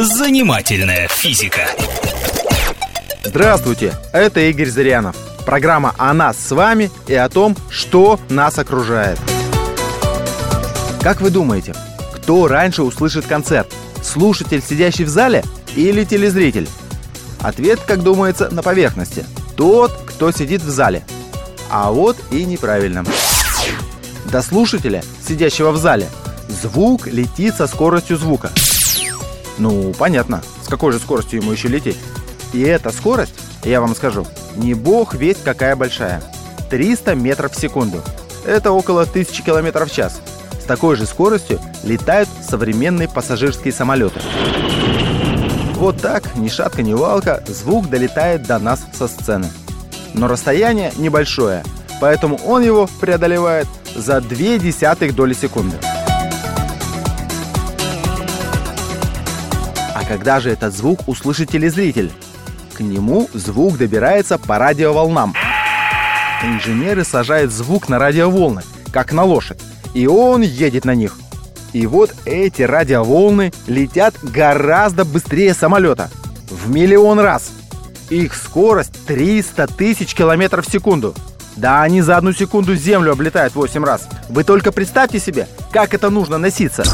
Занимательная физика. Здравствуйте, это Игорь Зырянов. Программа о нас с вами и о том, что нас окружает. Как вы думаете, кто раньше услышит концерт? Слушатель, сидящий в зале или телезритель? Ответ, как думается, на поверхности. Тот, кто сидит в зале. А вот и неправильно. До слушателя, сидящего в зале, звук летит со скоростью звука. Ну, понятно, с какой же скоростью ему еще лететь? И эта скорость, я вам скажу, не бог весть какая большая. 300 метров в секунду. Это около 1000 километров в час. С такой же скоростью летают современные пассажирские самолеты. Вот так, ни шатка, ни валка, звук долетает до нас со сцены. Но расстояние небольшое, поэтому он его преодолевает за 2 десятых доли секунды. А когда же этот звук услышит телезритель? К нему звук добирается по радиоволнам. Инженеры сажают звук на радиоволны, как на лошадь, и он едет на них. И вот эти радиоволны летят гораздо быстрее самолета. В миллион раз. Их скорость 300 тысяч километров в секунду. Да они за одну секунду Землю облетают 8 раз. Вы только представьте себе, как это нужно носиться.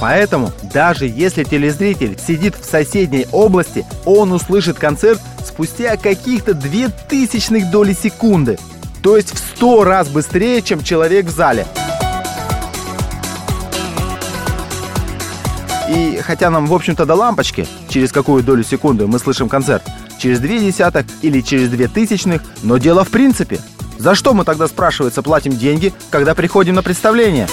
Поэтому, даже если телезритель сидит в соседней области, он услышит концерт спустя каких-то две тысячных доли секунды. То есть в 100 раз быстрее, чем человек в зале. И хотя нам, в общем-то, до лампочки, через какую долю секунды мы слышим концерт, через две десятых или через две тысячных, но дело в принципе. За что мы тогда, спрашивается, платим деньги, когда приходим на представление?